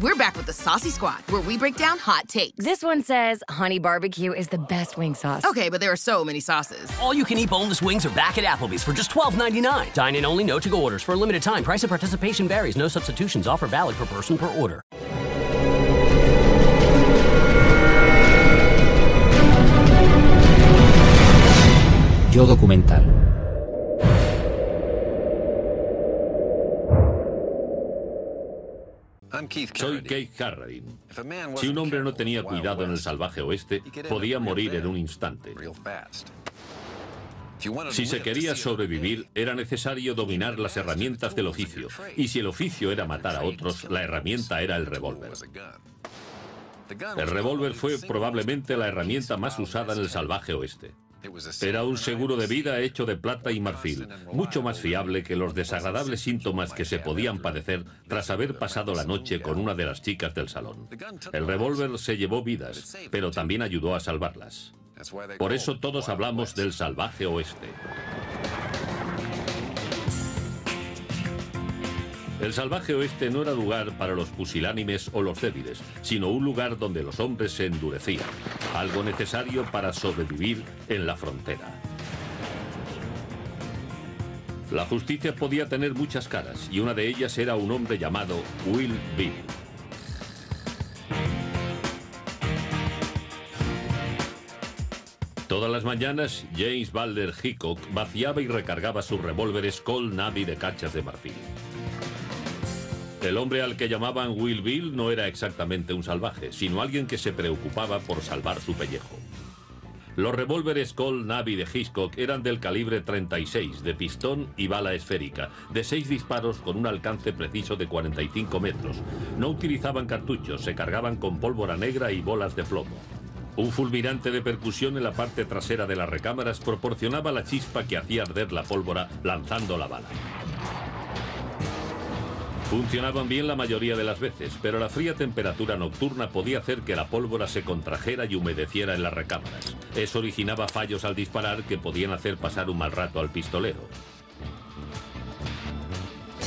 We're back with the Saucy Squad, where we break down hot takes. This one says Honey Barbecue is the best wing sauce. Okay, but there are so many sauces. All you can eat boneless wings are back at Applebee's for just $12.99. Dine in only, no to go orders for a limited time. Price and participation varies. No substitutions. Offer valid per person per order. Yo documental. Soy Keith Carradine. Si un hombre no tenía cuidado en el salvaje oeste, podía morir en un instante. Si se quería sobrevivir, era necesario dominar las herramientas del oficio. Y si el oficio era matar a otros, la herramienta era el revólver. El revólver fue probablemente la herramienta más usada en el salvaje oeste. Era un seguro de vida hecho de plata y marfil, mucho más fiable que los desagradables síntomas que se podían padecer tras haber pasado la noche con una de las chicas del salón. El revólver se llevó vidas, pero también ayudó a salvarlas. Por eso todos hablamos del salvaje oeste. El salvaje oeste no era lugar para los pusilánimes o los débiles, sino un lugar donde los hombres se endurecían, algo necesario para sobrevivir en la frontera. La justicia podía tener muchas caras y una de ellas era un hombre llamado Will Bill. Todas las mañanas, James Balder Hickok vaciaba y recargaba sus revólveres Colt Navy de cachas de marfil. El hombre al que llamaban Will Bill no era exactamente un salvaje, sino alguien que se preocupaba por salvar su pellejo. Los revólveres Colt Navy de Hitchcock eran del calibre 36, de pistón y bala esférica, de seis disparos con un alcance preciso de 45 metros. No utilizaban cartuchos, se cargaban con pólvora negra y bolas de plomo. Un fulminante de percusión en la parte trasera de las recámaras proporcionaba la chispa que hacía arder la pólvora lanzando la bala. Funcionaban bien la mayoría de las veces, pero la fría temperatura nocturna podía hacer que la pólvora se contrajera y humedeciera en las recámaras. Eso originaba fallos al disparar que podían hacer pasar un mal rato al pistolero.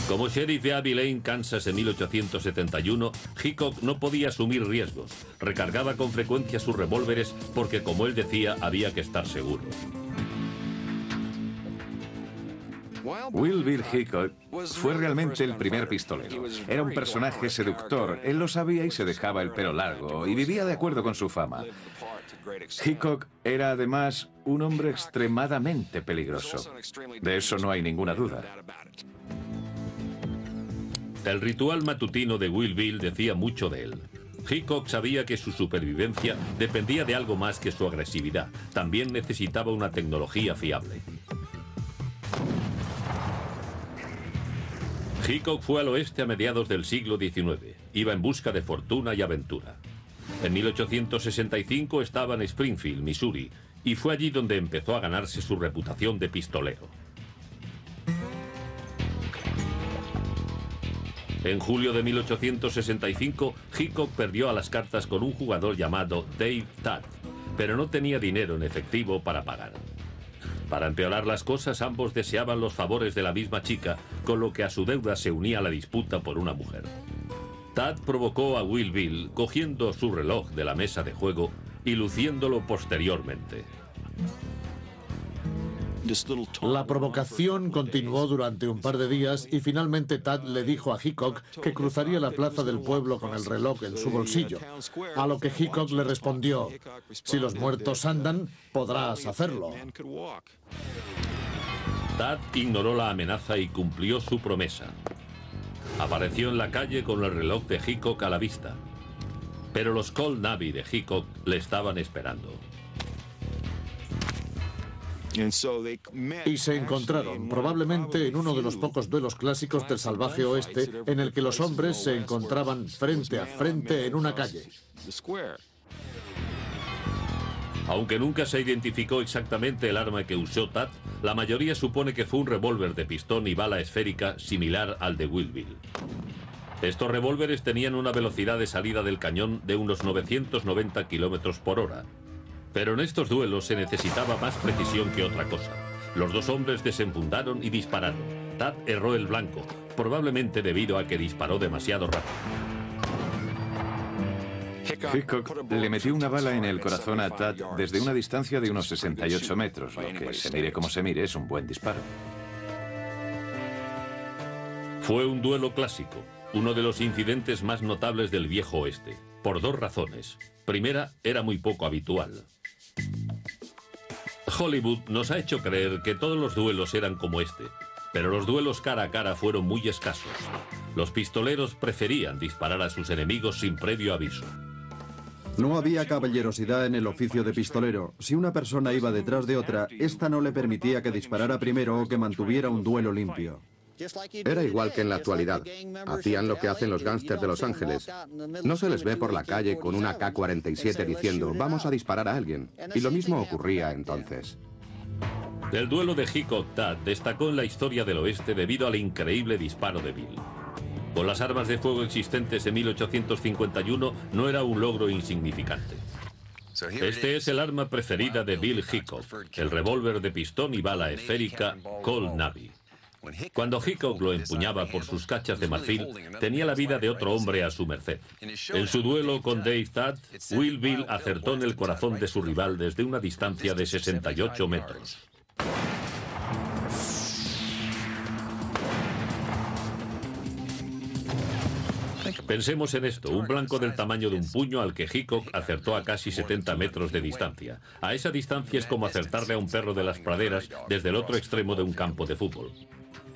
Como sheriff de Abbey Lane, Kansas en 1871, Hickok no podía asumir riesgos. Recargaba con frecuencia sus revólveres porque, como él decía, había que estar seguro. Will Bill Hickok fue realmente el primer pistolero. Era un personaje seductor, él lo sabía y se dejaba el pelo largo y vivía de acuerdo con su fama. Hickok era además un hombre extremadamente peligroso. De eso no hay ninguna duda. El ritual matutino de Will Bill decía mucho de él. Hickok sabía que su supervivencia dependía de algo más que su agresividad. También necesitaba una tecnología fiable. Hickok fue al oeste a mediados del siglo XIX. Iba en busca de fortuna y aventura. En 1865 estaba en Springfield, Missouri, y fue allí donde empezó a ganarse su reputación de pistolero. En julio de 1865, Hickok perdió a las cartas con un jugador llamado Dave Tatt, pero no tenía dinero en efectivo para pagar. Para empeorar las cosas, ambos deseaban los favores de la misma chica, con lo que a su deuda se unía la disputa por una mujer. Tad provocó a Will Bill cogiendo su reloj de la mesa de juego y luciéndolo posteriormente. La provocación continuó durante un par de días y finalmente Tad le dijo a Hickok que cruzaría la plaza del pueblo con el reloj en su bolsillo. A lo que Hickok le respondió, si los muertos andan, podrás hacerlo. Tad ignoró la amenaza y cumplió su promesa. Apareció en la calle con el reloj de Hickok a la vista. Pero los Cold Navy de Hickok le estaban esperando. Y se encontraron, probablemente en uno de los pocos duelos clásicos del salvaje oeste, en el que los hombres se encontraban frente a frente en una calle. Aunque nunca se identificó exactamente el arma que usó Tad, la mayoría supone que fue un revólver de pistón y bala esférica similar al de Will Bill. Estos revólveres tenían una velocidad de salida del cañón de unos 990 kilómetros por hora. Pero en estos duelos se necesitaba más precisión que otra cosa. Los dos hombres desenfundaron y dispararon. Tad erró el blanco, probablemente debido a que disparó demasiado rápido. Hickok le metió una bala en el corazón a Tad desde una distancia de unos 68 metros, lo que se mire como se mire es un buen disparo. Fue un duelo clásico, uno de los incidentes más notables del viejo oeste, por dos razones. Primera, era muy poco habitual. Hollywood nos ha hecho creer que todos los duelos eran como este, pero los duelos cara a cara fueron muy escasos. Los pistoleros preferían disparar a sus enemigos sin previo aviso. No había caballerosidad en el oficio de pistolero. Si una persona iba detrás de otra, esta no le permitía que disparara primero o que mantuviera un duelo limpio. Era igual que en la actualidad. Hacían lo que hacen los gángsters de Los Ángeles. No se les ve por la calle con una K-47 diciendo, vamos a disparar a alguien. Y lo mismo ocurría entonces. El duelo de Hickok Tad destacó en la historia del oeste debido al increíble disparo de Bill. Con las armas de fuego existentes en 1851 no era un logro insignificante. Este es el arma preferida de Bill Hickok, el revólver de pistón y bala esférica Colt Navy. Cuando Hickok lo empuñaba por sus cachas de marfil, tenía la vida de otro hombre a su merced. En su duelo con Dave Tadd, Will Bill acertó en el corazón de su rival desde una distancia de 68 metros. Pensemos en esto, un blanco del tamaño de un puño al que Hickok acertó a casi 70 metros de distancia. A esa distancia es como acertarle a un perro de las praderas desde el otro extremo de un campo de fútbol.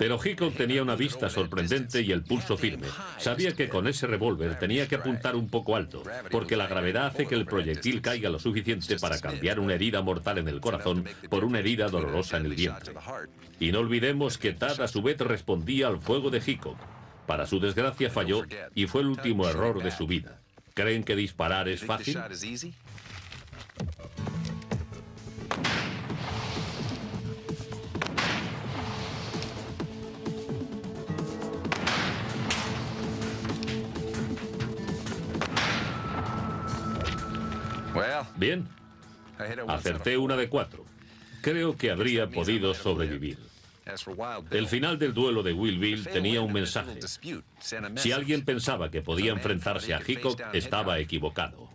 Pero Hickok tenía una vista sorprendente y el pulso firme. Sabía que con ese revólver tenía que apuntar un poco alto, porque la gravedad hace que el proyectil caiga lo suficiente para cambiar una herida mortal en el corazón por una herida dolorosa en el vientre. Y no olvidemos que Tad a su vez respondía al fuego de Hickok. Para su desgracia falló y fue el último error de su vida. ¿Creen que disparar es fácil? Bien, acerté una de cuatro. Creo que habría podido sobrevivir. El final del duelo de Will Bill tenía un mensaje. Si alguien pensaba que podía enfrentarse a Hickok, estaba equivocado.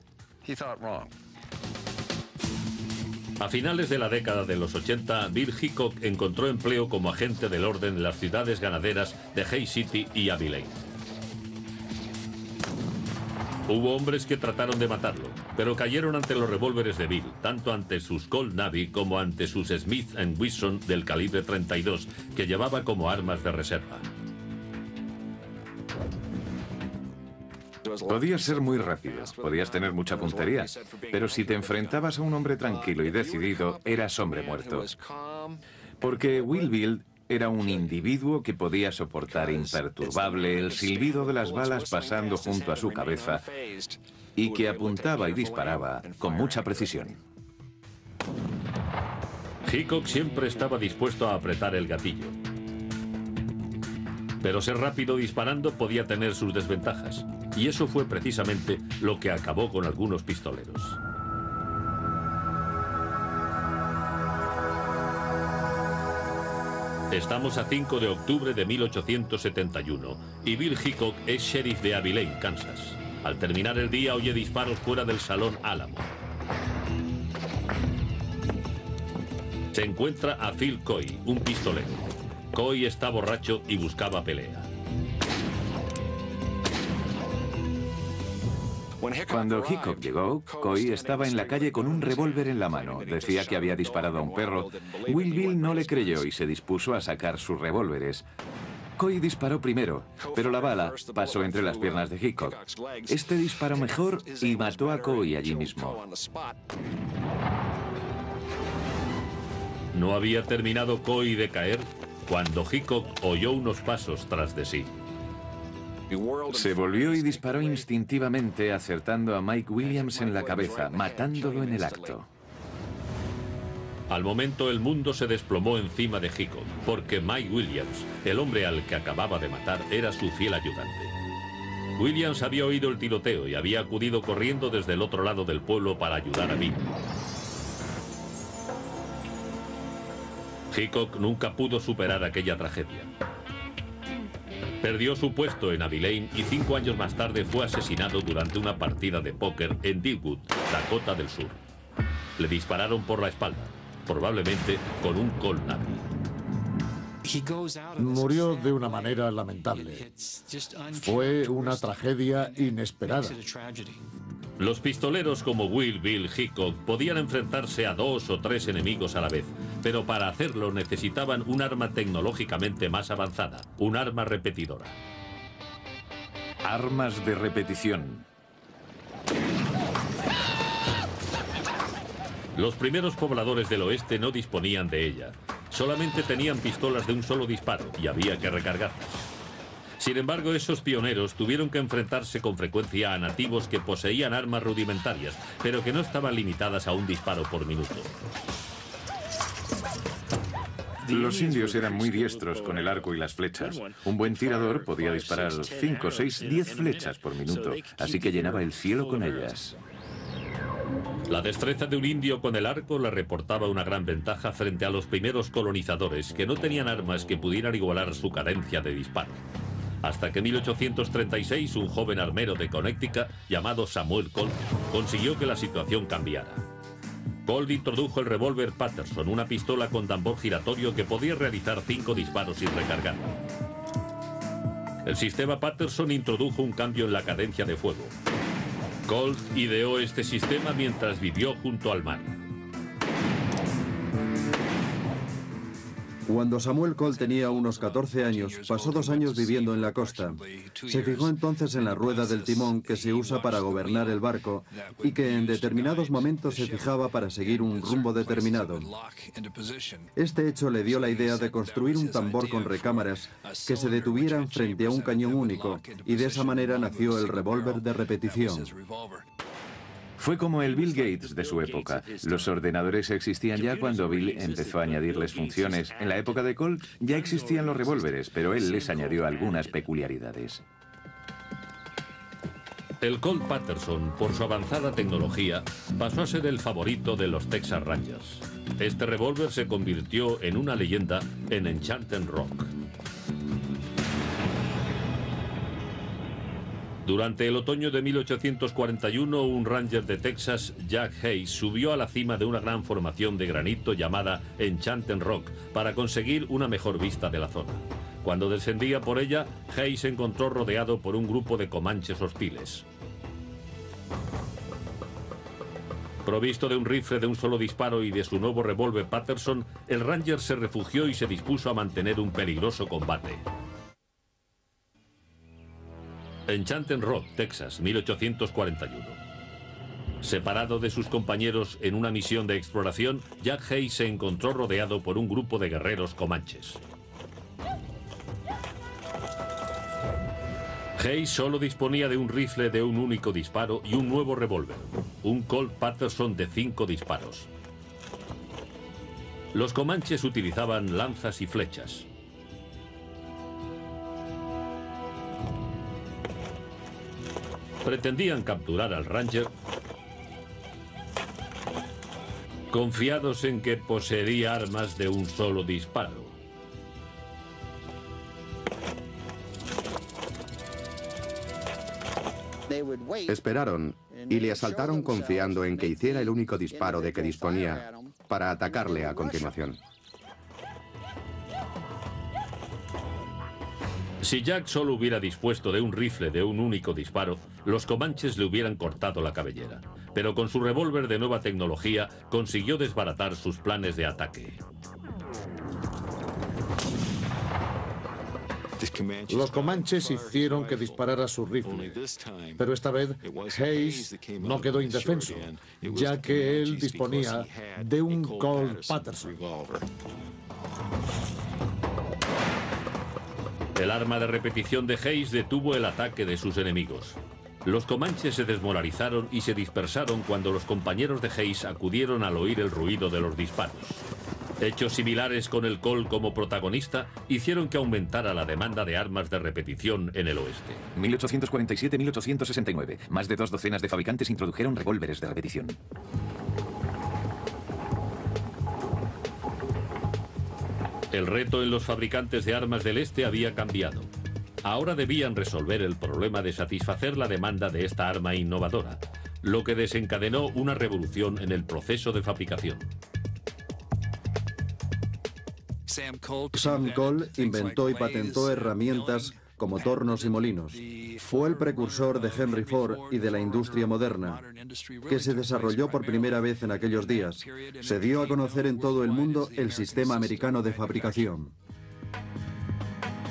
A finales de la década de los 80, Bill Hickok encontró empleo como agente del orden en las ciudades ganaderas de Hay City y Abilene. Hubo hombres que trataron de matarlo, pero cayeron ante los revólveres de Bill, tanto ante sus Colt Navy como ante sus Smith Wesson del calibre 32, que llevaba como armas de reserva. Podías ser muy rápido, podías tener mucha puntería, pero si te enfrentabas a un hombre tranquilo y decidido, eras hombre muerto. Porque Will Bill era un individuo que podía soportar imperturbable el silbido de las balas pasando junto a su cabeza y que apuntaba y disparaba con mucha precisión. Hickok siempre estaba dispuesto a apretar el gatillo. Pero ser rápido disparando podía tener sus desventajas, y eso fue precisamente lo que acabó con algunos pistoleros. Estamos a 5 de octubre de 1871 y Bill Hickok es sheriff de Abilene, Kansas. Al terminar el día oye disparos fuera del salón Álamo. Se encuentra a Phil Coy, un pistolero. Coy está borracho y buscaba pelea. Cuando Hickok llegó, Coy estaba en la calle con un revólver en la mano. Decía que había disparado a un perro. Will Bill no le creyó y se dispuso a sacar sus revólveres. Coy disparó primero, pero la bala pasó entre las piernas de Hickok. Este disparó mejor y mató a Coy allí mismo. No había terminado Coy de caer cuando Hickok oyó unos pasos tras de sí. Se volvió y disparó instintivamente acertando a Mike Williams en la cabeza, matándolo en el acto. Al momento el mundo se desplomó encima de Hickok, porque Mike Williams, el hombre al que acababa de matar, era su fiel ayudante. Williams había oído el tiroteo y había acudido corriendo desde el otro lado del pueblo para ayudar a Bill. Hickok nunca pudo superar aquella tragedia. Perdió su puesto en Abilene y cinco años más tarde fue asesinado durante una partida de póker en Dealwood, Dakota del Sur. Le dispararon por la espalda, probablemente con un Colt Murió de una manera lamentable. Fue una tragedia inesperada. Los pistoleros como Will Bill Hickok podían enfrentarse a dos o tres enemigos a la vez, pero para hacerlo necesitaban un arma tecnológicamente más avanzada, un arma repetidora. Armas de repetición. Los primeros pobladores del oeste no disponían de ella. Solamente tenían pistolas de un solo disparo y había que recargarlas. Sin embargo, esos pioneros tuvieron que enfrentarse con frecuencia a nativos que poseían armas rudimentarias, pero que no estaban limitadas a un disparo por minuto. Los indios eran muy diestros con el arco y las flechas. Un buen tirador podía disparar 5, 6, 10 flechas por minuto, así que llenaba el cielo con ellas. La destreza de un indio con el arco le reportaba una gran ventaja frente a los primeros colonizadores que no tenían armas que pudieran igualar su cadencia de disparo. Hasta que en 1836 un joven armero de Connecticut llamado Samuel Colt consiguió que la situación cambiara. Colt introdujo el revólver Patterson, una pistola con tambor giratorio que podía realizar cinco disparos sin recargar. El sistema Patterson introdujo un cambio en la cadencia de fuego. Colt ideó este sistema mientras vivió junto al mar. Cuando Samuel Cole tenía unos 14 años, pasó dos años viviendo en la costa. Se fijó entonces en la rueda del timón que se usa para gobernar el barco y que en determinados momentos se fijaba para seguir un rumbo determinado. Este hecho le dio la idea de construir un tambor con recámaras que se detuvieran frente a un cañón único y de esa manera nació el revólver de repetición. Fue como el Bill Gates de su época. Los ordenadores existían ya cuando Bill empezó a añadirles funciones. En la época de Colt ya existían los revólveres, pero él les añadió algunas peculiaridades. El Colt Patterson, por su avanzada tecnología, pasó a ser el favorito de los Texas Rangers. Este revólver se convirtió en una leyenda en Enchanted Rock. Durante el otoño de 1841, un ranger de Texas, Jack Hayes, subió a la cima de una gran formación de granito llamada Enchanted Rock para conseguir una mejor vista de la zona. Cuando descendía por ella, Hayes se encontró rodeado por un grupo de comanches hostiles. Provisto de un rifle de un solo disparo y de su nuevo revólver Patterson, el Ranger se refugió y se dispuso a mantener un peligroso combate. Enchanted Rock, Texas, 1841. Separado de sus compañeros en una misión de exploración, Jack Hayes se encontró rodeado por un grupo de guerreros comanches. Hayes solo disponía de un rifle de un único disparo y un nuevo revólver, un Colt Patterson de cinco disparos. Los comanches utilizaban lanzas y flechas. Pretendían capturar al Ranger confiados en que poseería armas de un solo disparo. Esperaron y le asaltaron confiando en que hiciera el único disparo de que disponía para atacarle a continuación. Si Jack solo hubiera dispuesto de un rifle de un único disparo, los comanches le hubieran cortado la cabellera. Pero con su revólver de nueva tecnología consiguió desbaratar sus planes de ataque. Los comanches hicieron que disparara su rifle, pero esta vez Hayes no quedó indefenso, ya que él disponía de un Colt Patterson. El arma de repetición de Hayes detuvo el ataque de sus enemigos. Los comanches se desmoralizaron y se dispersaron cuando los compañeros de Hayes acudieron al oír el ruido de los disparos. Hechos similares con el Col como protagonista hicieron que aumentara la demanda de armas de repetición en el oeste. 1847-1869. Más de dos docenas de fabricantes introdujeron revólveres de repetición. El reto en los fabricantes de armas del este había cambiado. Ahora debían resolver el problema de satisfacer la demanda de esta arma innovadora, lo que desencadenó una revolución en el proceso de fabricación. Sam Cole inventó y patentó herramientas como tornos y molinos. Fue el precursor de Henry Ford y de la industria moderna, que se desarrolló por primera vez en aquellos días. Se dio a conocer en todo el mundo el sistema americano de fabricación.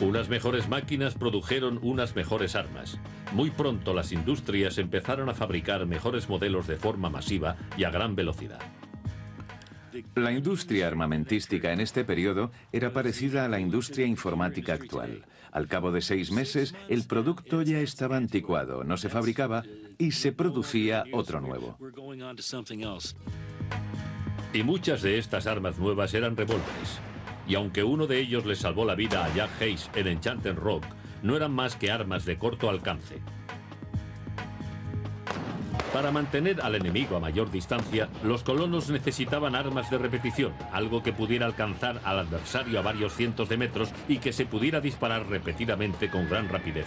Unas mejores máquinas produjeron unas mejores armas. Muy pronto las industrias empezaron a fabricar mejores modelos de forma masiva y a gran velocidad. La industria armamentística en este periodo era parecida a la industria informática actual. Al cabo de seis meses, el producto ya estaba anticuado, no se fabricaba y se producía otro nuevo. Y muchas de estas armas nuevas eran revólveres. Y aunque uno de ellos le salvó la vida a Jack Hayes en Enchanted Rock, no eran más que armas de corto alcance. Para mantener al enemigo a mayor distancia, los colonos necesitaban armas de repetición, algo que pudiera alcanzar al adversario a varios cientos de metros y que se pudiera disparar repetidamente con gran rapidez.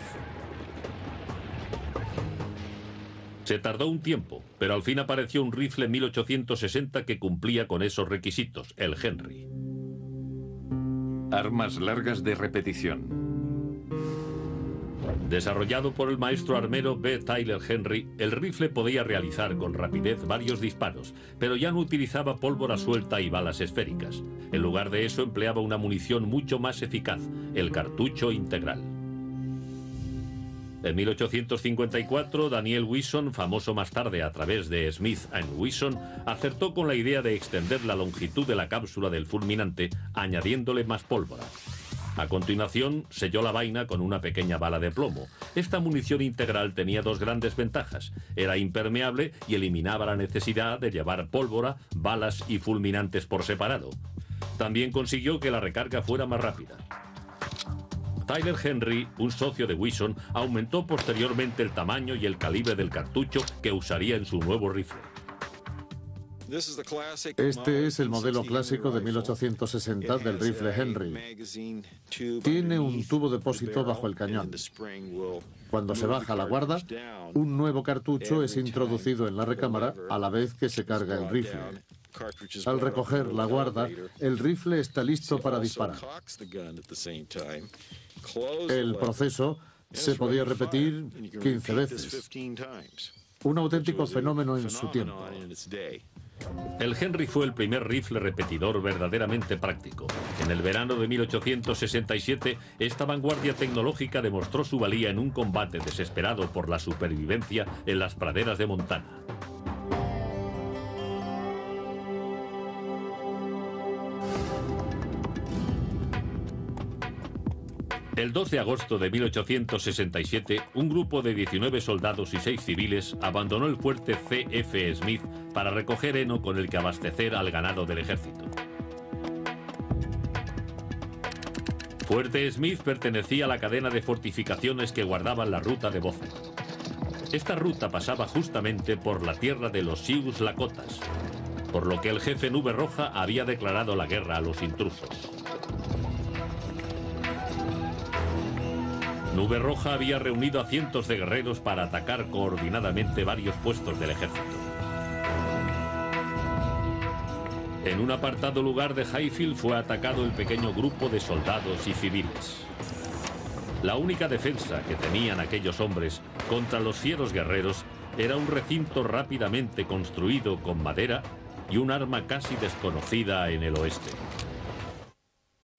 Se tardó un tiempo, pero al fin apareció un rifle 1860 que cumplía con esos requisitos, el Henry. Armas largas de repetición. Desarrollado por el maestro armero B. Tyler Henry, el rifle podía realizar con rapidez varios disparos, pero ya no utilizaba pólvora suelta y balas esféricas. En lugar de eso empleaba una munición mucho más eficaz, el cartucho integral. En 1854, Daniel Wilson, famoso más tarde a través de Smith Wesson, acertó con la idea de extender la longitud de la cápsula del fulminante añadiéndole más pólvora. A continuación, selló la vaina con una pequeña bala de plomo. Esta munición integral tenía dos grandes ventajas. Era impermeable y eliminaba la necesidad de llevar pólvora, balas y fulminantes por separado. También consiguió que la recarga fuera más rápida. Tyler Henry, un socio de Wilson, aumentó posteriormente el tamaño y el calibre del cartucho que usaría en su nuevo rifle. Este es el modelo clásico de 1860 del rifle Henry. Tiene un tubo depósito bajo el cañón. Cuando se baja la guarda, un nuevo cartucho es introducido en la recámara a la vez que se carga el rifle. Al recoger la guarda, el rifle está listo para disparar. El proceso se podía repetir 15 veces. Un auténtico fenómeno en su tiempo. El Henry fue el primer rifle repetidor verdaderamente práctico. En el verano de 1867, esta vanguardia tecnológica demostró su valía en un combate desesperado por la supervivencia en las praderas de Montana. El 2 de agosto de 1867, un grupo de 19 soldados y 6 civiles abandonó el fuerte C.F. Smith para recoger heno con el que abastecer al ganado del ejército. Fuerte Smith pertenecía a la cadena de fortificaciones que guardaban la ruta de Bozeman. Esta ruta pasaba justamente por la tierra de los Sioux Lakotas, por lo que el jefe Nube Roja había declarado la guerra a los intrusos. Nube Roja había reunido a cientos de guerreros para atacar coordinadamente varios puestos del ejército. En un apartado lugar de Highfield fue atacado el pequeño grupo de soldados y civiles. La única defensa que tenían aquellos hombres contra los fieros guerreros era un recinto rápidamente construido con madera y un arma casi desconocida en el oeste.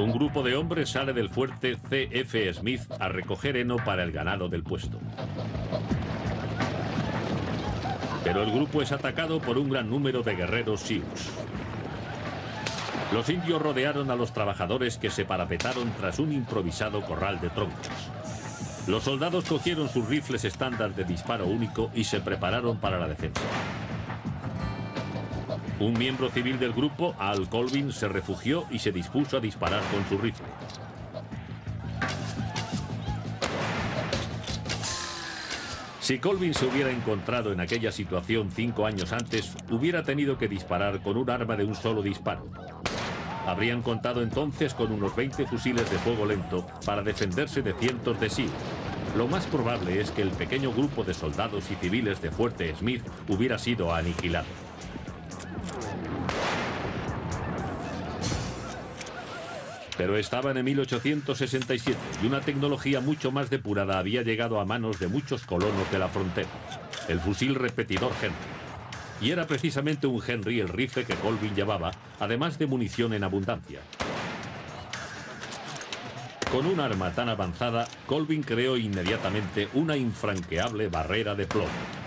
Un grupo de hombres sale del fuerte C.F. Smith a recoger heno para el ganado del puesto. Pero el grupo es atacado por un gran número de guerreros Sioux. Los indios rodearon a los trabajadores que se parapetaron tras un improvisado corral de troncos. Los soldados cogieron sus rifles estándar de disparo único y se prepararon para la defensa. Un miembro civil del grupo, Al Colvin, se refugió y se dispuso a disparar con su rifle. Si Colvin se hubiera encontrado en aquella situación cinco años antes, hubiera tenido que disparar con un arma de un solo disparo. Habrían contado entonces con unos 20 fusiles de fuego lento para defenderse de cientos de Sioux. Lo más probable es que el pequeño grupo de soldados y civiles de Fuerte Smith hubiera sido aniquilado. Pero estaban en 1867 y una tecnología mucho más depurada había llegado a manos de muchos colonos de la frontera, el fusil repetidor Henry. Y era precisamente un Henry el rifle que Colvin llevaba, además de munición en abundancia. Con un arma tan avanzada, Colvin creó inmediatamente una infranqueable barrera de plomo.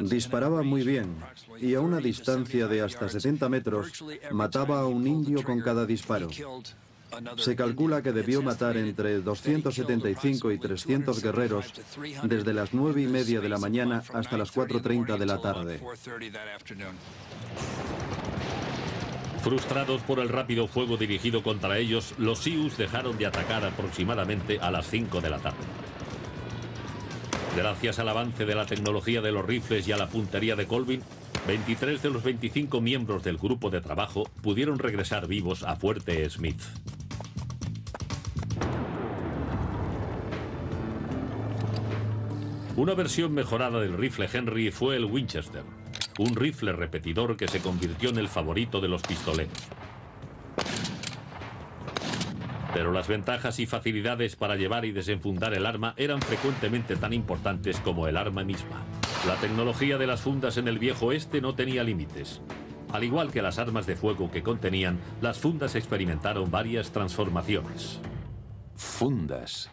Disparaba muy bien y a una distancia de hasta 70 metros mataba a un indio con cada disparo. Se calcula que debió matar entre 275 y 300 guerreros desde las 9 y media de la mañana hasta las 4.30 de la tarde. Frustrados por el rápido fuego dirigido contra ellos, los Sioux dejaron de atacar aproximadamente a las 5 de la tarde. Gracias al avance de la tecnología de los rifles y a la puntería de Colvin, 23 de los 25 miembros del grupo de trabajo pudieron regresar vivos a Fuerte Smith. Una versión mejorada del rifle Henry fue el Winchester, un rifle repetidor que se convirtió en el favorito de los pistoleros. Pero las ventajas y facilidades para llevar y desenfundar el arma eran frecuentemente tan importantes como el arma misma. La tecnología de las fundas en el viejo oeste no tenía límites. Al igual que las armas de fuego que contenían, las fundas experimentaron varias transformaciones. Fundas.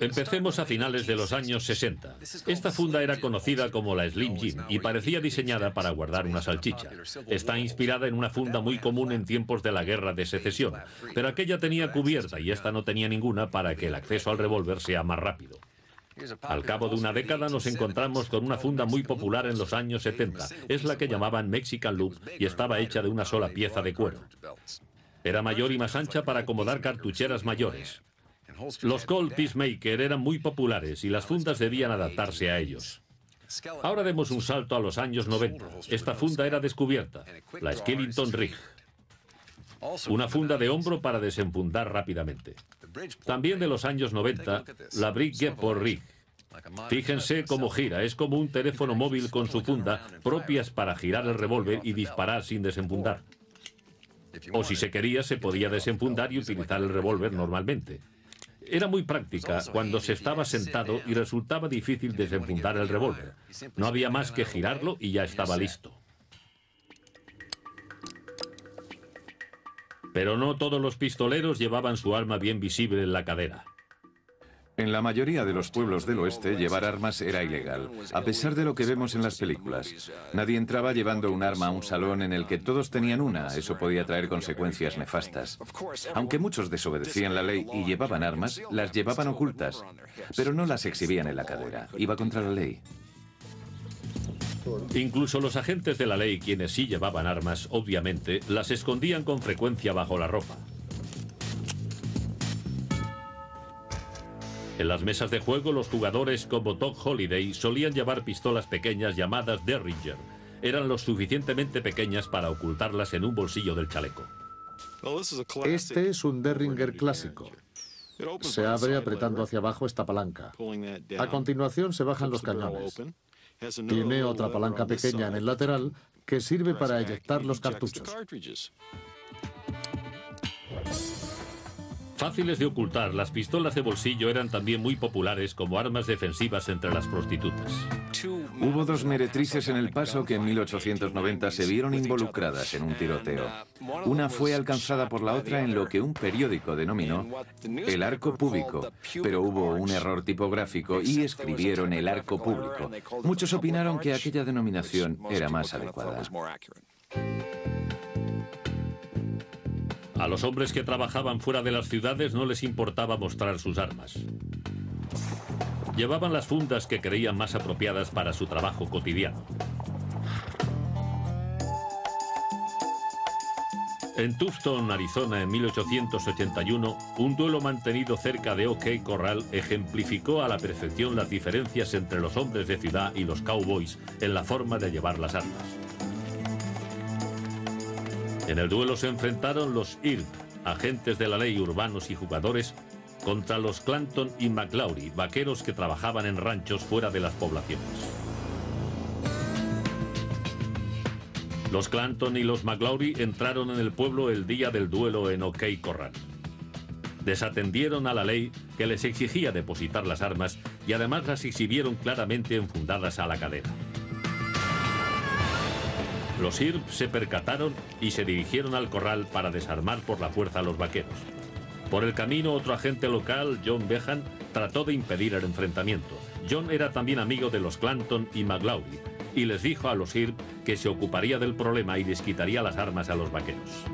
Empecemos a finales de los años 60. Esta funda era conocida como la Slim Jim y parecía diseñada para guardar una salchicha. Está inspirada en una funda muy común en tiempos de la guerra de secesión, pero aquella tenía cubierta y esta no tenía ninguna para que el acceso al revólver sea más rápido. Al cabo de una década nos encontramos con una funda muy popular en los años 70. Es la que llamaban Mexican Loop y estaba hecha de una sola pieza de cuero. Era mayor y más ancha para acomodar cartucheras mayores. Los Colt Peacemaker eran muy populares y las fundas debían adaptarse a ellos. Ahora demos un salto a los años 90. Esta funda era descubierta, la Skellington Rig. Una funda de hombro para desenfundar rápidamente. También de los años 90, la Bridgeport Rig. Fíjense cómo gira, es como un teléfono móvil con su funda, propias para girar el revólver y disparar sin desenfundar. O si se quería, se podía desenfundar y utilizar el revólver normalmente. Era muy práctica cuando se estaba sentado y resultaba difícil desenfundar el revólver. No había más que girarlo y ya estaba listo. Pero no todos los pistoleros llevaban su arma bien visible en la cadera. En la mayoría de los pueblos del oeste, llevar armas era ilegal, a pesar de lo que vemos en las películas. Nadie entraba llevando un arma a un salón en el que todos tenían una, eso podía traer consecuencias nefastas. Aunque muchos desobedecían la ley y llevaban armas, las llevaban ocultas, pero no las exhibían en la cadera. Iba contra la ley. Incluso los agentes de la ley, quienes sí llevaban armas, obviamente, las escondían con frecuencia bajo la ropa. En las mesas de juego, los jugadores como Doc Holiday solían llevar pistolas pequeñas llamadas Derringer. Eran lo suficientemente pequeñas para ocultarlas en un bolsillo del chaleco. Este es un Derringer clásico. Se abre apretando hacia abajo esta palanca. A continuación se bajan los cañones. Tiene otra palanca pequeña en el lateral que sirve para eyectar los cartuchos. Fáciles de ocultar, las pistolas de bolsillo eran también muy populares como armas defensivas entre las prostitutas. Hubo dos meretrices en El Paso que en 1890 se vieron involucradas en un tiroteo. Una fue alcanzada por la otra en lo que un periódico denominó el arco público, pero hubo un error tipográfico y escribieron el arco público. Muchos opinaron que aquella denominación era más adecuada. A los hombres que trabajaban fuera de las ciudades no les importaba mostrar sus armas. Llevaban las fundas que creían más apropiadas para su trabajo cotidiano. En Tucson, Arizona, en 1881, un duelo mantenido cerca de OK Corral ejemplificó a la perfección las diferencias entre los hombres de ciudad y los cowboys en la forma de llevar las armas. En el duelo se enfrentaron los IRP, agentes de la ley urbanos y jugadores, contra los Clanton y McLaury, vaqueros que trabajaban en ranchos fuera de las poblaciones. Los Clanton y los McLaury entraron en el pueblo el día del duelo en OK Corral. Desatendieron a la ley que les exigía depositar las armas y además las exhibieron claramente enfundadas a la cadera. Los IRP se percataron y se dirigieron al corral para desarmar por la fuerza a los vaqueros. Por el camino, otro agente local, John Behan, trató de impedir el enfrentamiento. John era también amigo de los Clanton y McLaury y les dijo a los IRP que se ocuparía del problema y les quitaría las armas a los vaqueros.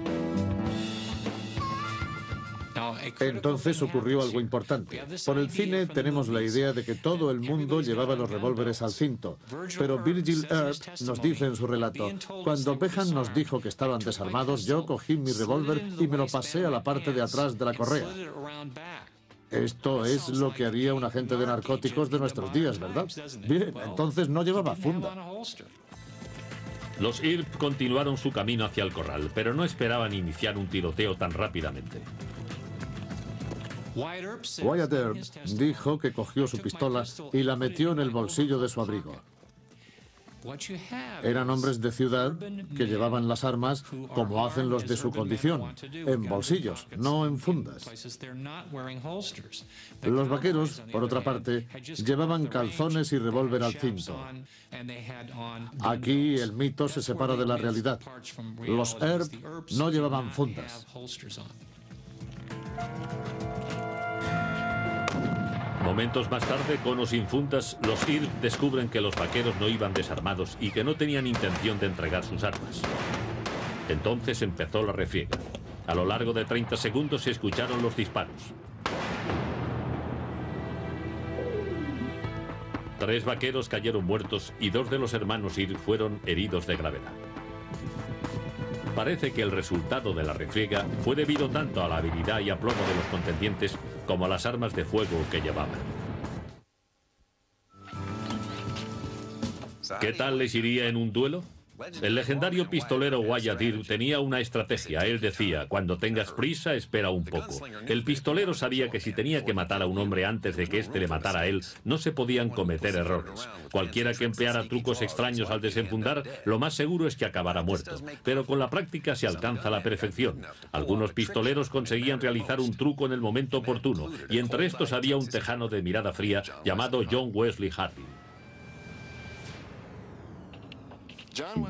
Entonces ocurrió algo importante. Por el cine tenemos la idea de que todo el mundo llevaba los revólveres al cinto, pero Virgil Earp nos dice en su relato, cuando Behan nos dijo que estaban desarmados, yo cogí mi revólver y me lo pasé a la parte de atrás de la correa. Esto es lo que haría un agente de narcóticos de nuestros días, ¿verdad? Bien, entonces no llevaba funda. Los IRP continuaron su camino hacia el corral, pero no esperaban iniciar un tiroteo tan rápidamente. Wyatt Earp dijo que cogió su pistola y la metió en el bolsillo de su abrigo. Eran hombres de ciudad que llevaban las armas como hacen los de su condición, en bolsillos, no en fundas. Los vaqueros, por otra parte, llevaban calzones y revólver al cinto. Aquí el mito se separa de la realidad. Los Earp no llevaban fundas. Momentos más tarde, con o sin fundas, los IRP descubren que los vaqueros no iban desarmados y que no tenían intención de entregar sus armas. Entonces empezó la refriega. A lo largo de 30 segundos se escucharon los disparos. Tres vaqueros cayeron muertos y dos de los hermanos IRP fueron heridos de gravedad. Parece que el resultado de la refriega fue debido tanto a la habilidad y aplomo de los contendientes como a las armas de fuego que llevaban. ¿Qué tal les iría en un duelo? El legendario pistolero Wyatt tenía una estrategia. Él decía, cuando tengas prisa, espera un poco. El pistolero sabía que si tenía que matar a un hombre antes de que éste le matara a él, no se podían cometer errores. Cualquiera que empleara trucos extraños al desenfundar, lo más seguro es que acabara muerto. Pero con la práctica se alcanza la perfección. Algunos pistoleros conseguían realizar un truco en el momento oportuno, y entre estos había un tejano de mirada fría llamado John Wesley Harding.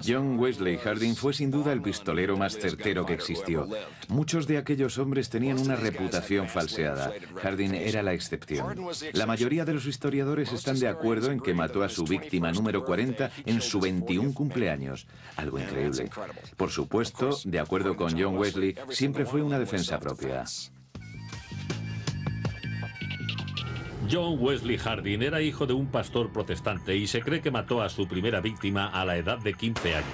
John Wesley Harding fue sin duda el pistolero más certero que existió. Muchos de aquellos hombres tenían una reputación falseada. Harding era la excepción. La mayoría de los historiadores están de acuerdo en que mató a su víctima número 40 en su 21 cumpleaños. Algo increíble. Por supuesto, de acuerdo con John Wesley, siempre fue una defensa propia. John Wesley Harding era hijo de un pastor protestante y se cree que mató a su primera víctima a la edad de 15 años.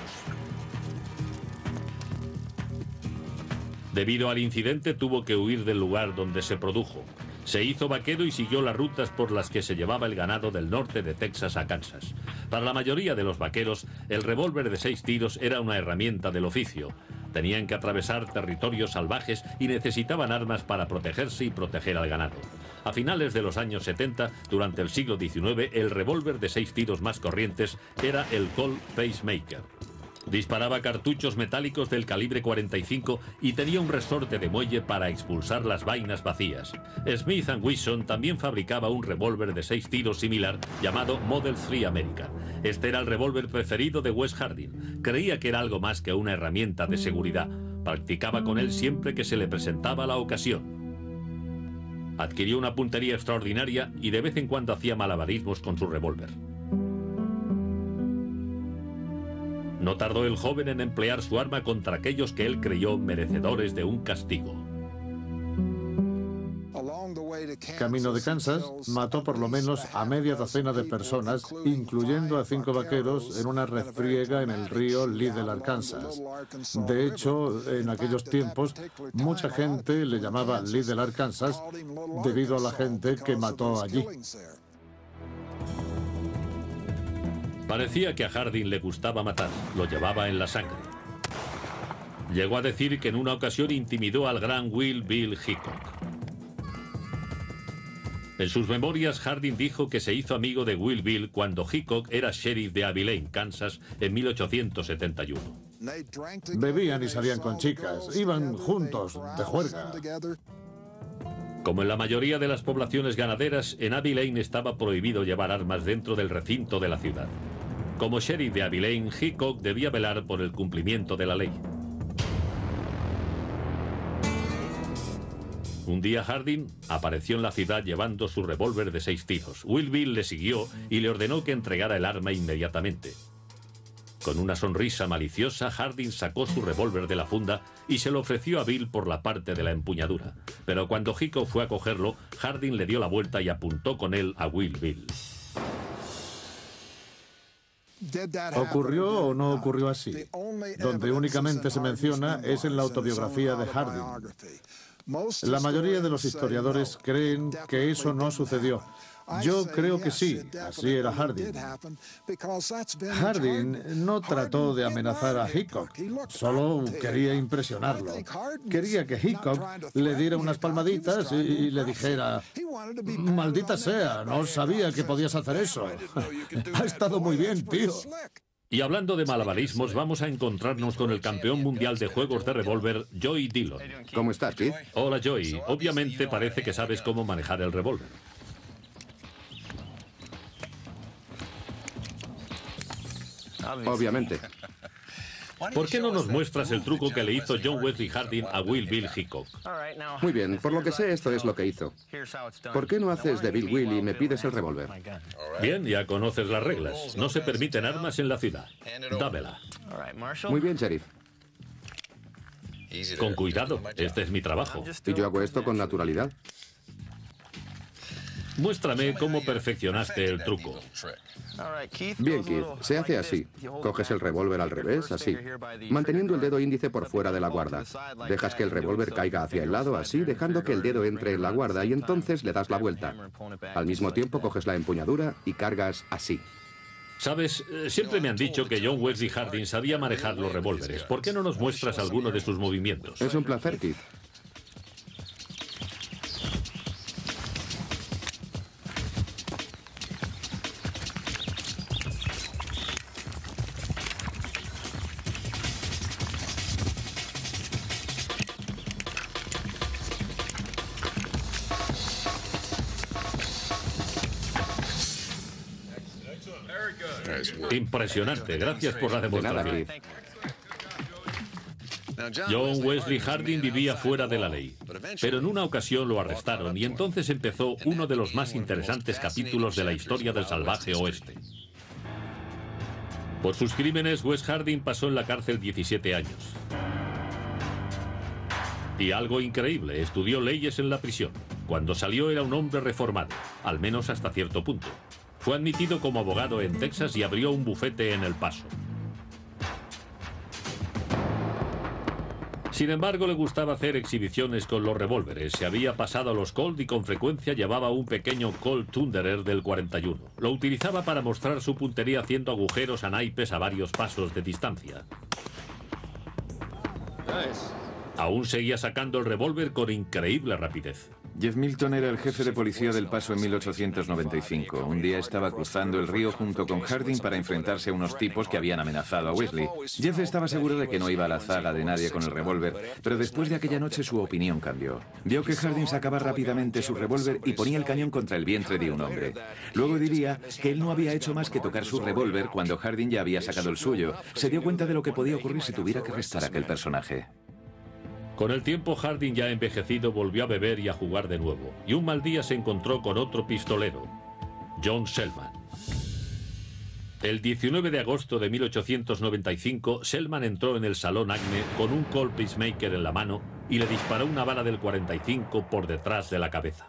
Debido al incidente tuvo que huir del lugar donde se produjo. Se hizo vaquero y siguió las rutas por las que se llevaba el ganado del norte de Texas a Kansas. Para la mayoría de los vaqueros, el revólver de seis tiros era una herramienta del oficio. Tenían que atravesar territorios salvajes y necesitaban armas para protegerse y proteger al ganado. A finales de los años 70, durante el siglo XIX, el revólver de seis tiros más corrientes era el Colt Pacemaker. Disparaba cartuchos metálicos del calibre 45 y tenía un resorte de muelle para expulsar las vainas vacías. Smith Wesson también fabricaba un revólver de seis tiros similar llamado Model 3 American. Este era el revólver preferido de Wes Harding. Creía que era algo más que una herramienta de seguridad. Practicaba con él siempre que se le presentaba la ocasión. Adquirió una puntería extraordinaria y de vez en cuando hacía malabarismos con su revólver. No tardó el joven en emplear su arma contra aquellos que él creyó merecedores de un castigo. Camino de Kansas, mató por lo menos a media docena de personas, incluyendo a cinco vaqueros en una refriega en el río Lidl, Arkansas. De hecho, en aquellos tiempos, mucha gente le llamaba Lidl, Arkansas, debido a la gente que mató allí. Parecía que a Harding le gustaba matar, lo llevaba en la sangre. Llegó a decir que en una ocasión intimidó al gran Will Bill Hickok. En sus memorias, Harding dijo que se hizo amigo de Will Bill cuando Hickok era sheriff de Abilene, Kansas, en 1871. Bebían y salían con chicas, iban juntos de juerga. Como en la mayoría de las poblaciones ganaderas, en Abilene estaba prohibido llevar armas dentro del recinto de la ciudad. Como sheriff de Abilene, Hickok debía velar por el cumplimiento de la ley. Un día Harding apareció en la ciudad llevando su revólver de seis tiros. Will Bill le siguió y le ordenó que entregara el arma inmediatamente. Con una sonrisa maliciosa, Harding sacó su revólver de la funda y se lo ofreció a Bill por la parte de la empuñadura. Pero cuando Hickok fue a cogerlo, Harding le dio la vuelta y apuntó con él a Will Bill. ¿Ocurrió o no ocurrió así? Donde únicamente se menciona es en la autobiografía de Harding. La mayoría de los historiadores creen que eso no sucedió. Yo creo que sí, así era Harding. Harding no trató de amenazar a Hickok, solo quería impresionarlo. Quería que Hickok le diera unas palmaditas y le dijera, maldita sea, no sabía que podías hacer eso. Ha estado muy bien, tío. Y hablando de malabarismos, vamos a encontrarnos con el campeón mundial de juegos de revólver, Joey Dillon. ¿Cómo estás, Keith? Hola, Joey. Obviamente parece que sabes cómo manejar el revólver. Obviamente. ¿Por qué no nos muestras el truco que le hizo John Wesley Harding a Will Bill Hickok? Muy bien, por lo que sé, esto es lo que hizo. ¿Por qué no haces de Bill Will y me pides el revólver? Bien, ya conoces las reglas. No se permiten armas en la ciudad. Dámela. Muy bien, sheriff. Con cuidado, este es mi trabajo. ¿Y yo hago esto con naturalidad? Muéstrame cómo perfeccionaste el truco. Bien, Keith, se hace así. Coges el revólver al revés, así, manteniendo el dedo índice por fuera de la guarda. Dejas que el revólver caiga hacia el lado, así, dejando que el dedo entre en la guarda y entonces le das la vuelta. Al mismo tiempo coges la empuñadura y cargas así. Sabes, eh, siempre me han dicho que John Wesley Harding sabía manejar los revólveres. ¿Por qué no nos muestras alguno de sus movimientos? Es un placer, Keith. Impresionante, gracias por la demostración. John Wesley Harding vivía fuera de la ley, pero en una ocasión lo arrestaron y entonces empezó uno de los más interesantes capítulos de la historia del salvaje oeste. Por sus crímenes, Wes Harding pasó en la cárcel 17 años. Y algo increíble, estudió leyes en la prisión. Cuando salió era un hombre reformado, al menos hasta cierto punto. Fue admitido como abogado en Texas y abrió un bufete en El Paso. Sin embargo, le gustaba hacer exhibiciones con los revólveres. Se había pasado a los Colt y con frecuencia llevaba un pequeño Colt Thunderer del 41. Lo utilizaba para mostrar su puntería haciendo agujeros a naipes a varios pasos de distancia. Aún seguía sacando el revólver con increíble rapidez. Jeff Milton era el jefe de policía del Paso en 1895. Un día estaba cruzando el río junto con Harding para enfrentarse a unos tipos que habían amenazado a Wesley. Jeff estaba seguro de que no iba a la zaga de nadie con el revólver, pero después de aquella noche su opinión cambió. Vio que Harding sacaba rápidamente su revólver y ponía el cañón contra el vientre de un hombre. Luego diría que él no había hecho más que tocar su revólver cuando Harding ya había sacado el suyo. Se dio cuenta de lo que podía ocurrir si tuviera que arrestar a aquel personaje. Con el tiempo, Harding ya envejecido volvió a beber y a jugar de nuevo, y un mal día se encontró con otro pistolero, John Selman. El 19 de agosto de 1895, Selman entró en el Salón Acme con un Colt Peacemaker en la mano y le disparó una bala del 45 por detrás de la cabeza.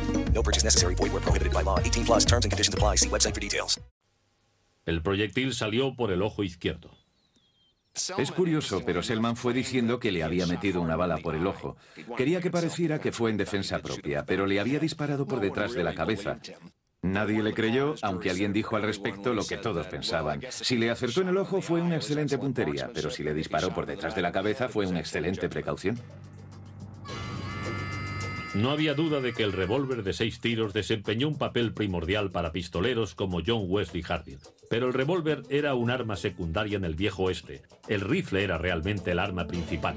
No purchase necessary. Void where prohibited by law. 18 plus terms and conditions apply. See website for details. El proyectil salió por el ojo izquierdo. Es curioso, pero Selman fue diciendo que le había metido una bala por el ojo. Quería que pareciera que fue en defensa propia, pero le había disparado por detrás de la cabeza. Nadie le creyó, aunque alguien dijo al respecto lo que todos pensaban. Si le acertó en el ojo fue una excelente puntería, pero si le disparó por detrás de la cabeza fue una excelente precaución. No había duda de que el revólver de seis tiros desempeñó un papel primordial para pistoleros como John Wesley Harding. Pero el revólver era un arma secundaria en el viejo oeste. El rifle era realmente el arma principal.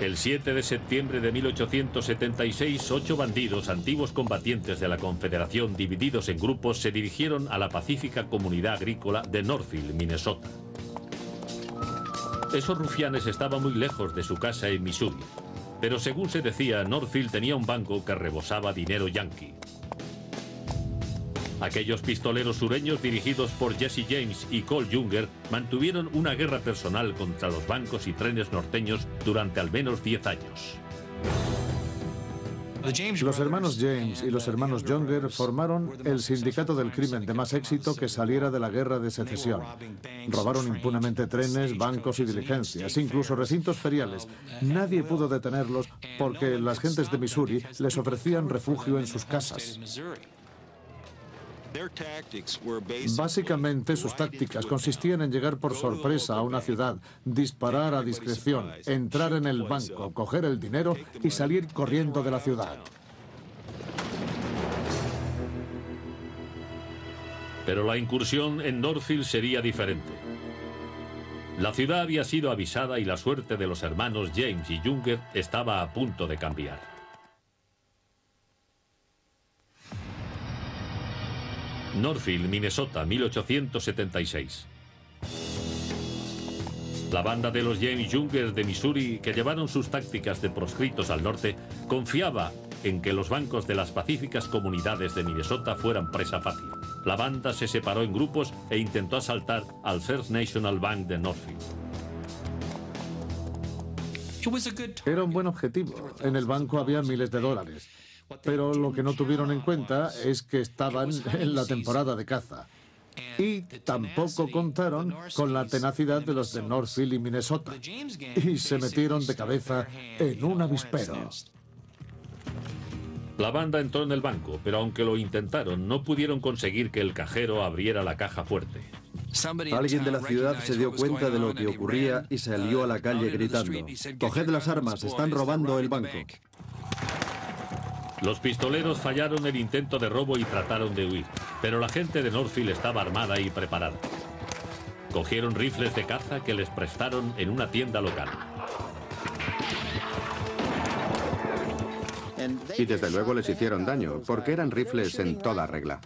El 7 de septiembre de 1876, ocho bandidos, antiguos combatientes de la Confederación divididos en grupos, se dirigieron a la pacífica comunidad agrícola de Northfield, Minnesota. Esos rufianes estaban muy lejos de su casa en Missouri, pero según se decía, Northfield tenía un banco que rebosaba dinero yankee. Aquellos pistoleros sureños dirigidos por Jesse James y Cole Junger mantuvieron una guerra personal contra los bancos y trenes norteños durante al menos 10 años. Los hermanos James y los hermanos Younger formaron el sindicato del crimen de más éxito que saliera de la guerra de secesión. Robaron impunemente trenes, bancos y diligencias, incluso recintos feriales. Nadie pudo detenerlos porque las gentes de Missouri les ofrecían refugio en sus casas. Básicamente sus tácticas consistían en llegar por sorpresa a una ciudad, disparar a discreción, entrar en el banco, coger el dinero y salir corriendo de la ciudad. Pero la incursión en Northfield sería diferente. La ciudad había sido avisada y la suerte de los hermanos James y Junger estaba a punto de cambiar. Northfield, Minnesota, 1876. La banda de los James Jungers de Missouri, que llevaron sus tácticas de proscritos al norte, confiaba en que los bancos de las pacíficas comunidades de Minnesota fueran presa fácil. La banda se separó en grupos e intentó asaltar al First National Bank de Northfield. Era un buen objetivo. En el banco había miles de dólares. Pero lo que no tuvieron en cuenta es que estaban en la temporada de caza. Y tampoco contaron con la tenacidad de los de Northfield y Minnesota. Y se metieron de cabeza en un avispero. La banda entró en el banco, pero aunque lo intentaron, no pudieron conseguir que el cajero abriera la caja fuerte. Alguien de la ciudad se dio cuenta de lo que ocurría y salió a la calle gritando, Coged las armas, están robando el banco. Los pistoleros fallaron el intento de robo y trataron de huir, pero la gente de Northfield estaba armada y preparada. Cogieron rifles de caza que les prestaron en una tienda local. Y desde luego les hicieron daño, porque eran rifles en toda regla.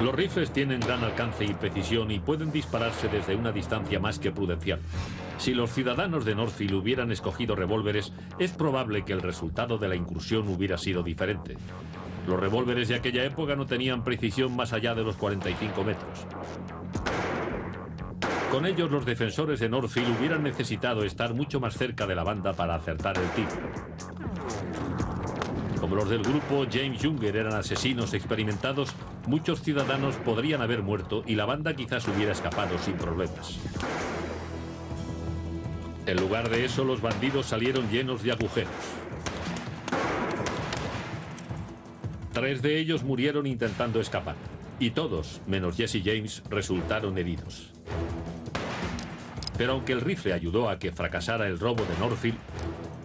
Los rifles tienen gran alcance y precisión y pueden dispararse desde una distancia más que prudencial. Si los ciudadanos de Northfield hubieran escogido revólveres, es probable que el resultado de la incursión hubiera sido diferente. Los revólveres de aquella época no tenían precisión más allá de los 45 metros. Con ellos los defensores de Northfield hubieran necesitado estar mucho más cerca de la banda para acertar el tiro. Como los del grupo James Junger eran asesinos experimentados, muchos ciudadanos podrían haber muerto y la banda quizás hubiera escapado sin problemas. En lugar de eso, los bandidos salieron llenos de agujeros. Tres de ellos murieron intentando escapar, y todos, menos Jesse James, resultaron heridos. Pero aunque el rifle ayudó a que fracasara el robo de Northfield,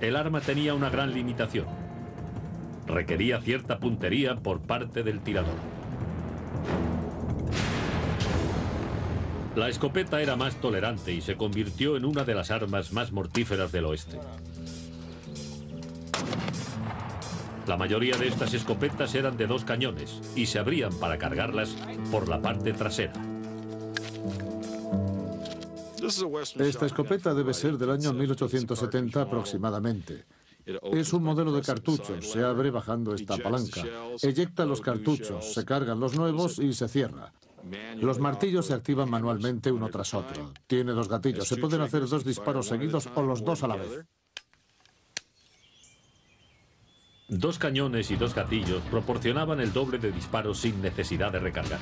el arma tenía una gran limitación. Requería cierta puntería por parte del tirador. La escopeta era más tolerante y se convirtió en una de las armas más mortíferas del oeste. La mayoría de estas escopetas eran de dos cañones y se abrían para cargarlas por la parte trasera. Esta escopeta debe ser del año 1870 aproximadamente. Es un modelo de cartuchos, se abre bajando esta palanca. Eyecta los cartuchos, se cargan los nuevos y se cierra. Los martillos se activan manualmente uno tras otro. Tiene dos gatillos, se pueden hacer dos disparos seguidos o los dos a la vez. Dos cañones y dos gatillos proporcionaban el doble de disparos sin necesidad de recargar.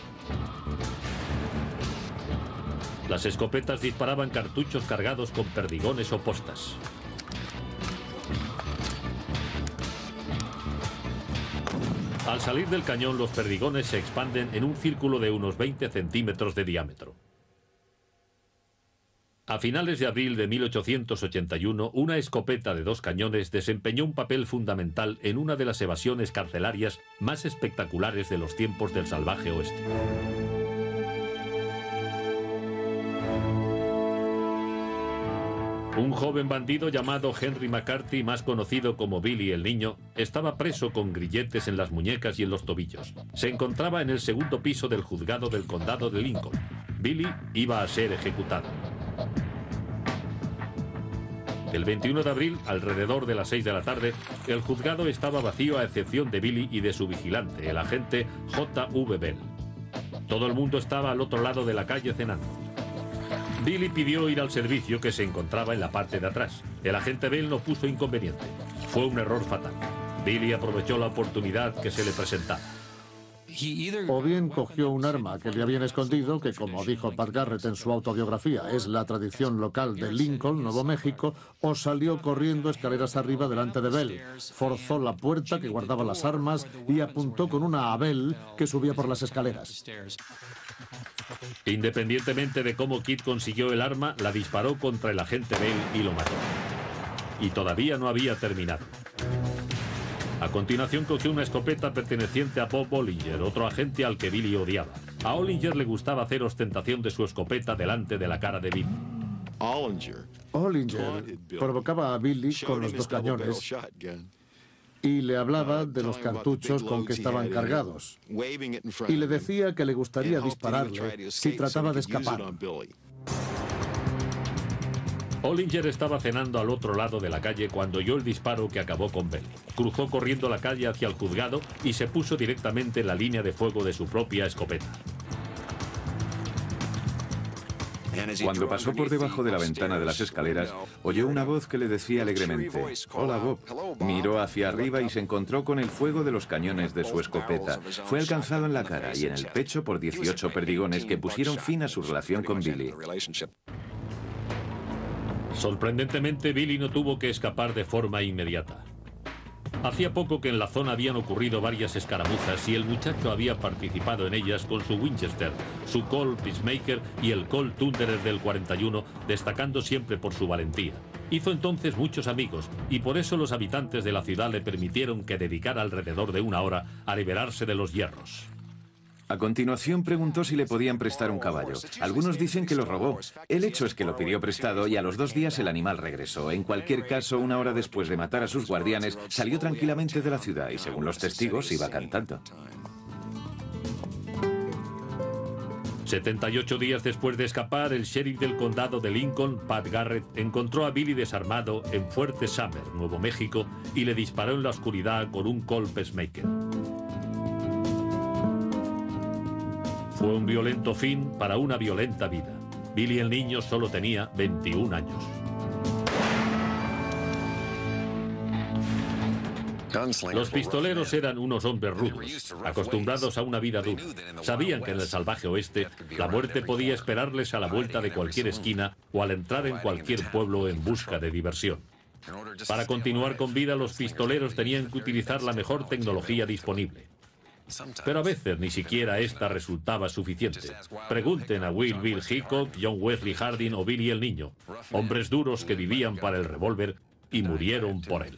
Las escopetas disparaban cartuchos cargados con perdigones o postas. Al salir del cañón, los perdigones se expanden en un círculo de unos 20 centímetros de diámetro. A finales de abril de 1881, una escopeta de dos cañones desempeñó un papel fundamental en una de las evasiones carcelarias más espectaculares de los tiempos del salvaje oeste. Un joven bandido llamado Henry McCarthy, más conocido como Billy el Niño, estaba preso con grilletes en las muñecas y en los tobillos. Se encontraba en el segundo piso del juzgado del condado de Lincoln. Billy iba a ser ejecutado. El 21 de abril, alrededor de las 6 de la tarde, el juzgado estaba vacío a excepción de Billy y de su vigilante, el agente J.V. Bell. Todo el mundo estaba al otro lado de la calle cenando. Billy pidió ir al servicio que se encontraba en la parte de atrás. El agente Bell no puso inconveniente. Fue un error fatal. Billy aprovechó la oportunidad que se le presentaba. O bien cogió un arma que le habían escondido, que como dijo Pat Garrett en su autobiografía, es la tradición local de Lincoln, Nuevo México, o salió corriendo escaleras arriba delante de Bell, forzó la puerta que guardaba las armas y apuntó con una a Bell que subía por las escaleras. Independientemente de cómo Kid consiguió el arma, la disparó contra el agente Bell y lo mató. Y todavía no había terminado. A continuación cogió una escopeta perteneciente a Bob Ollinger, otro agente al que Billy odiaba. A Ollinger le gustaba hacer ostentación de su escopeta delante de la cara de Billy. Ollinger provocaba a Billy con los dos cañones y le hablaba de los cartuchos con que estaban cargados. Y le decía que le gustaría dispararle si trataba de escapar. Ollinger estaba cenando al otro lado de la calle cuando oyó el disparo que acabó con Bell. Cruzó corriendo la calle hacia el juzgado y se puso directamente en la línea de fuego de su propia escopeta. Cuando pasó por debajo de la ventana de las escaleras, oyó una voz que le decía alegremente, Hola Bob. Miró hacia arriba y se encontró con el fuego de los cañones de su escopeta. Fue alcanzado en la cara y en el pecho por 18 perdigones que pusieron fin a su relación con Billy. Sorprendentemente, Billy no tuvo que escapar de forma inmediata. Hacía poco que en la zona habían ocurrido varias escaramuzas y el muchacho había participado en ellas con su Winchester, su Colt Peacemaker y el Colt Thunderer del 41, destacando siempre por su valentía. Hizo entonces muchos amigos y por eso los habitantes de la ciudad le permitieron que dedicara alrededor de una hora a liberarse de los hierros. A continuación preguntó si le podían prestar un caballo. Algunos dicen que lo robó. El hecho es que lo pidió prestado y a los dos días el animal regresó. En cualquier caso, una hora después de matar a sus guardianes, salió tranquilamente de la ciudad y según los testigos iba cantando. 78 días después de escapar, el sheriff del condado de Lincoln, Pat Garrett, encontró a Billy desarmado en Fuerte Summer, Nuevo México, y le disparó en la oscuridad con un Colt Pacemaker. Fue un violento fin para una violenta vida. Billy el niño solo tenía 21 años. Los pistoleros eran unos hombres rudos, acostumbrados a una vida dura. Sabían que en el salvaje oeste la muerte podía esperarles a la vuelta de cualquier esquina o al entrar en cualquier pueblo en busca de diversión. Para continuar con vida, los pistoleros tenían que utilizar la mejor tecnología disponible. Pero a veces ni siquiera esta resultaba suficiente. Pregunten a Will Bill Hickok, John Wesley Harding o Billy el Niño, hombres duros que vivían para el revólver y murieron por él.